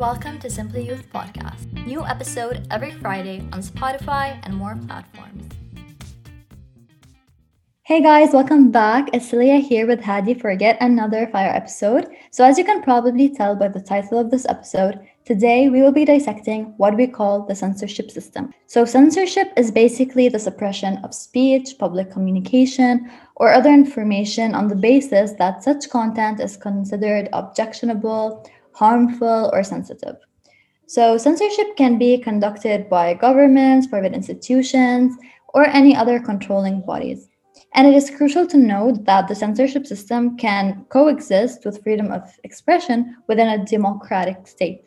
Welcome to Simply Youth Podcast. New episode every Friday on Spotify and more platforms. Hey guys, welcome back. It's Celia here with Hadi for yet another fire episode. So, as you can probably tell by the title of this episode, today we will be dissecting what we call the censorship system. So, censorship is basically the suppression of speech, public communication, or other information on the basis that such content is considered objectionable, harmful, or sensitive. So, censorship can be conducted by governments, private institutions, or any other controlling bodies. And it is crucial to note that the censorship system can coexist with freedom of expression within a democratic state.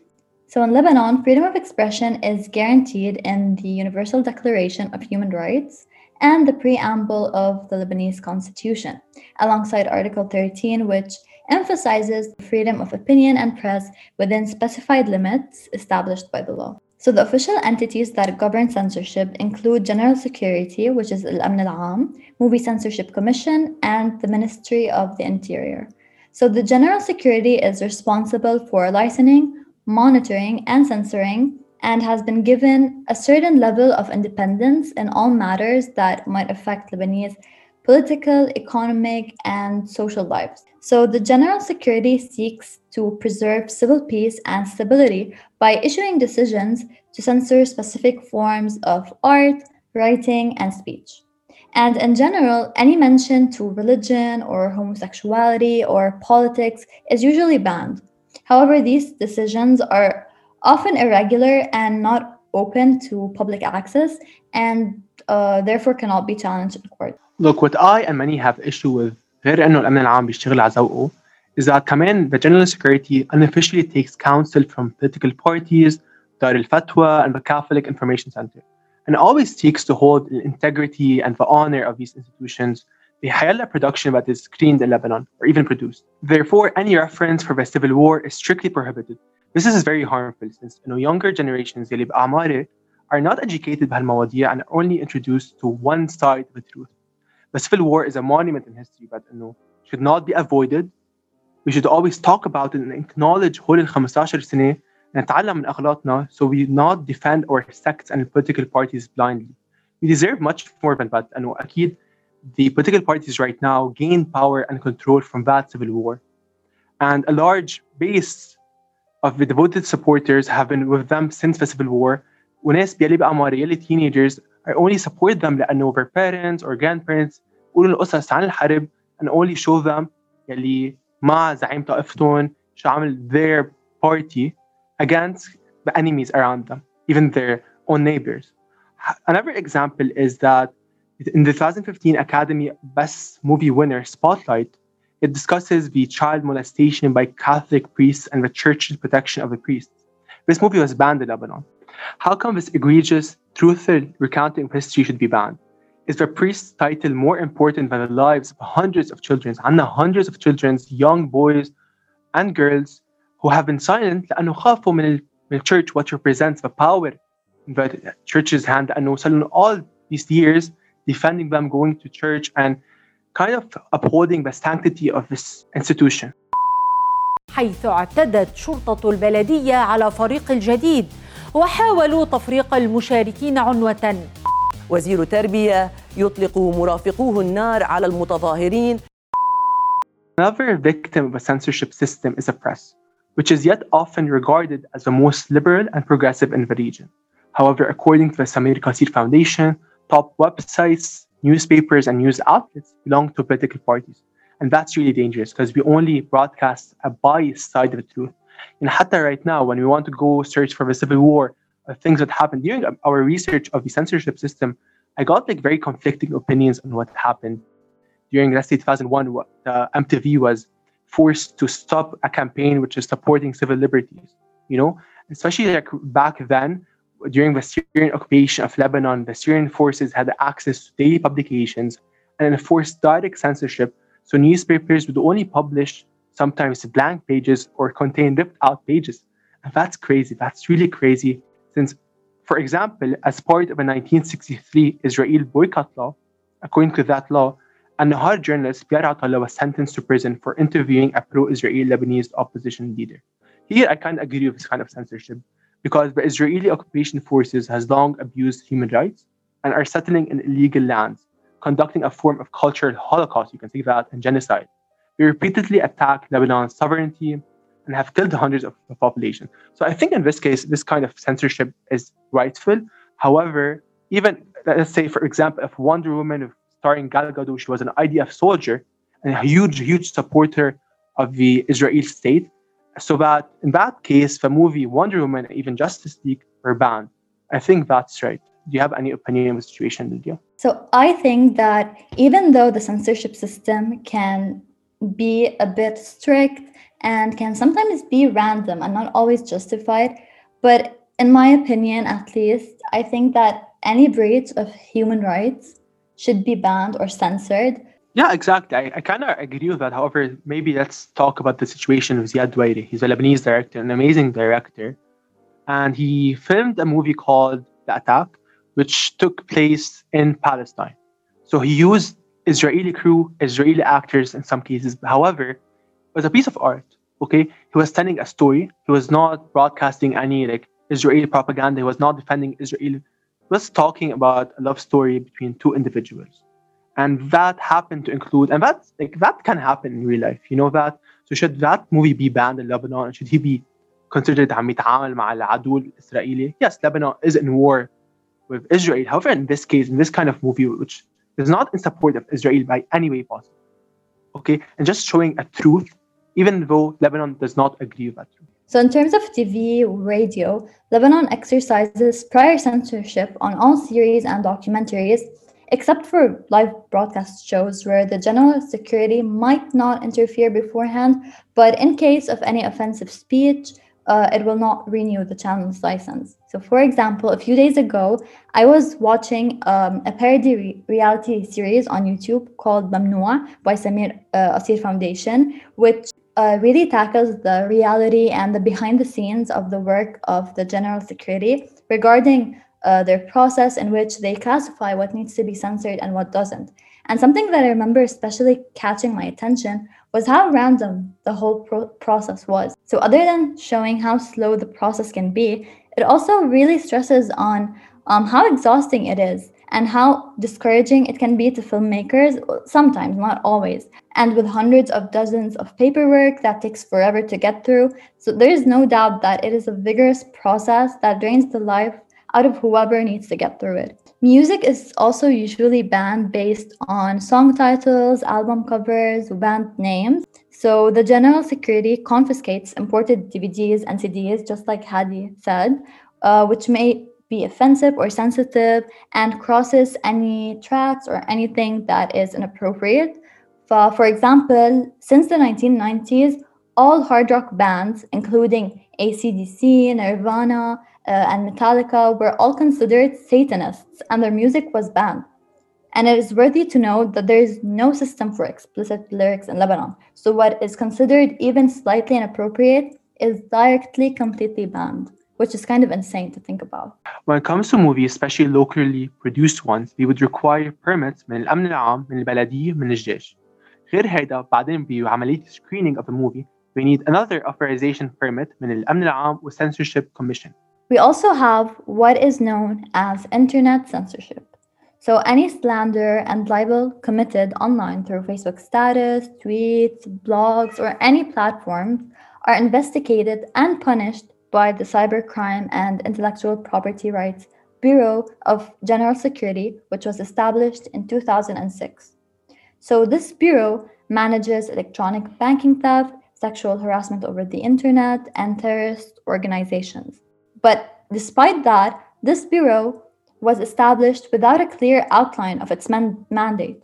So, in Lebanon, freedom of expression is guaranteed in the Universal Declaration of Human Rights and the preamble of the Lebanese Constitution, alongside Article 13, which emphasizes the freedom of opinion and press within specified limits established by the law. So the official entities that govern censorship include General Security, which is Al-Amn al-Am, Movie Censorship Commission, and the Ministry of the Interior. So the General Security is responsible for licensing, monitoring, and censoring, and has been given a certain level of independence in all matters that might affect Lebanese political, economic, and social lives. So the General Security seeks to preserve civil peace and stability by issuing decisions to censor specific forms of art, writing, and speech. And in general, any mention to religion or homosexuality or politics is usually banned. However, these decisions are often irregular and not open to public access and uh, therefore cannot be challenged in court. Look, what I and many have issue with غير انه الامن العام بيشتغل على ذوقه is that كمان the general security unofficially takes counsel from political parties, Dar al-Fatwa and the Catholic Information Center and always seeks to hold the integrity and the honor of these institutions بحيلا production that is screened in Lebanon or even produced. Therefore, any reference for the civil war is strictly prohibited. This is very harmful since you know, younger generations اللي بأعماري are not educated بهالمواضيع and are only introduced to one side of the truth. The civil war is a monument in history that you know, should not be avoided. We should always talk about it and acknowledge هول ال 15 سنة نتعلم من أغلاطنا so we not defend our sects and political parties blindly. We deserve much more than that. And أكيد the political parties right now gain power and control from that civil war. And a large base of the devoted supporters have been with them since the civil war. وناس بيلي بأعماري يلي teenagers I only support them لأنه their parents or grandparents قولوا القصص عن الحرب and only show them يلي مع زعيم طائفتهم شو عمل their party against the enemies around them, even their own neighbors. Another example is that in the 2015 Academy Best Movie winner Spotlight, it discusses the child molestation by Catholic priests and the church's protection of the priests. This movie was banned in Lebanon. How come this egregious, truthful recounting of history should be banned? Is the priest's title more important than the lives of hundreds of children, and the hundreds of children, young boys and girls who have been silent لأنه خافوا من من church what represents the power in the church's hand لأنه صار all these years defending them going to church and kind of upholding the sanctity of this institution. حيث اعتدت شرطة البلدية على فريق الجديد وحاولوا تفريق المشاركين عنوة وزير التربية يطلق مرافقوه النار على المتظاهرين Another victim of a censorship system is the press, which is yet often regarded as the most liberal and progressive in the region. However, according to the Samir Qasir Foundation, top websites, newspapers, and news outlets belong to political parties. And that's really dangerous because we only broadcast a biased side of the truth. And hatta right now, when we want to go search for the civil war, uh, things that happened during our research of the censorship system, I got like very conflicting opinions on what happened during let's say 2001. The MTV was forced to stop a campaign which is supporting civil liberties. You know, especially like back then during the Syrian occupation of Lebanon, the Syrian forces had access to daily publications and enforced direct censorship. So newspapers would only publish sometimes blank pages or contain ripped out pages. And that's crazy. That's really crazy. Since, for example, as part of a 1963 Israel boycott law, according to that law, a Nahar journalist Pierre Atallah was sentenced to prison for interviewing a pro-Israel Lebanese opposition leader. Here, I of agree with this kind of censorship because the Israeli occupation forces has long abused human rights and are settling in illegal lands, conducting a form of cultural holocaust, you can think that, and genocide. They repeatedly attack Lebanon's sovereignty and have killed hundreds of the population. So I think in this case, this kind of censorship is rightful. However, even let's say, for example, if Wonder Woman starring Gal Gadot, she was an IDF soldier and a huge, huge supporter of the Israeli state. So that in that case, the movie Wonder Woman, even Justice League were banned. I think that's right. Do you have any opinion on the situation, Lydia? So I think that even though the censorship system can be a bit strict and can sometimes be random and not always justified, but in my opinion, at least, I think that any breach of human rights should be banned or censored yeah, exactly. I, I kind of agree with that. However, maybe let's talk about the situation with Ziad Doueiri. He's a Lebanese director, an amazing director. And he filmed a movie called The Attack, which took place in Palestine. So he used Israeli crew, Israeli actors in some cases. However, it was a piece of art. Okay, he was telling a story. He was not broadcasting any like Israeli propaganda. He was not defending Israel. He was talking about a love story between two individuals and that happened to include and that like that can happen in real life you know that so should that movie be banned in Lebanon should he be considered عم يتعامل مع العدو الإسرائيلي yes Lebanon is in war with Israel however in this case in this kind of movie which is not in support of Israel by any way possible okay? And just showing a truth even though Lebanon does not agree with that truth. So, in terms of TV, radio, Lebanon exercises prior censorship on all series and documentaries except for live broadcast shows where the general security might not interfere beforehand, but in case of any offensive speech, uh, it will not renew the channel's license. So, for example, a few days ago, I was watching um, a parody re- reality series on YouTube called Mamnoua by Samir uh, Asir Foundation, which uh, really tackles the reality and the behind the scenes of the work of the general security regarding uh, their process in which they classify what needs to be censored and what doesn't. And something that I remember especially catching my attention was how random the whole pro- process was. So, other than showing how slow the process can be, it also really stresses on um, how exhausting it is and how discouraging it can be to filmmakers, sometimes, not always. And with hundreds of dozens of paperwork that takes forever to get through. So, there is no doubt that it is a vigorous process that drains the life out of whoever needs to get through it. Music is also usually banned based on song titles, album covers, band names. So the general security confiscates imported DVDs and CDs, just like Hadi said, uh, which may be offensive or sensitive and crosses any tracks or anything that is inappropriate. For, for example, since the 1990s, all hard rock bands, including ACDC, Nirvana, uh, and Metallica were all considered Satanists, and their music was banned. And it is worthy to note that there is no system for explicit lyrics in Lebanon. So, what is considered even slightly inappropriate is directly completely banned, which is kind of insane to think about. When it comes to movies, especially locally produced ones, we would require permits من الأمن العام, من البلدية, من الجيش. غير هيدا بعدين بعملية screening of a movie, we need another authorization permit من الأمن العام و Censorship Commission. We also have what is known as internet censorship. so, any slander and libel committed online through Facebook status, tweets, blogs, or any platforms are investigated and punished by the Cybercrime and Intellectual Property Rights Bureau of General Security, which was established in 2006. So, this bureau manages electronic banking theft, sexual harassment over the internet, and terrorist organizations. But despite that, this bureau was established without a clear outline of its man- mandate,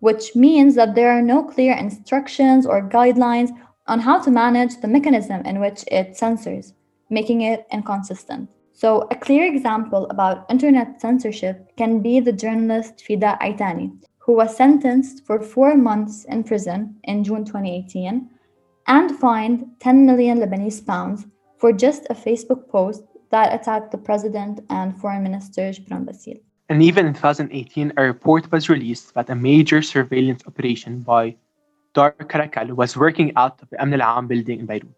which means that there are no clear instructions or guidelines on how to manage the mechanism in which it censors, making it inconsistent. So, a clear example about internet censorship can be the journalist Fida Aitani, who was sentenced for four months in prison in June 2018 and fined 10 million Lebanese pounds for just a Facebook post that attacked the president and foreign minister Gibran Bassil. And even in 2018, a report was released that a major surveillance operation by Dark Caracal was working out of the Amn al building in Beirut.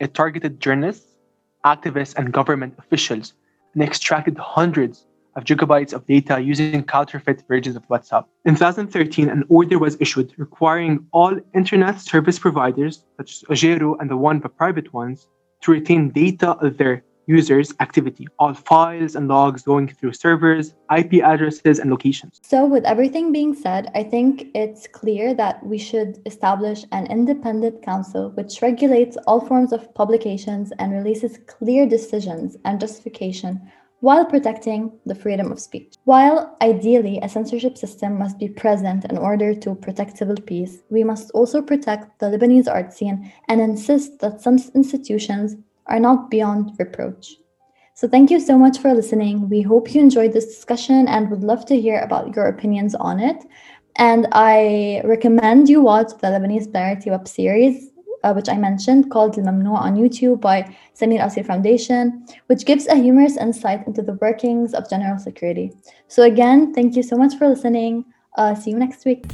it targeted journalists, activists, and government officials and extracted hundreds of gigabytes of data using counterfeit versions of WhatsApp. In 2013, an order was issued requiring all internet service providers, such as Ogero and the one the private ones, to retain data of their users' activity, all files and logs going through servers, IP addresses, and locations. So, with everything being said, I think it's clear that we should establish an independent council which regulates all forms of publications and releases clear decisions and justification while protecting the freedom of speech. While ideally a censorship system must be present in order to protect civil peace, we must also protect the Lebanese art scene and insist that some institutions are not beyond reproach. So, thank you so much for listening. We hope you enjoyed this discussion and would love to hear about your opinions on it. And I recommend you watch the Lebanese Polarity web series uh, which I mentioned, called Al Mamnu on YouTube by Samir Asir Foundation, which gives a humorous insight into the workings of general security. So, again, thank you so much for listening. Uh, see you next week.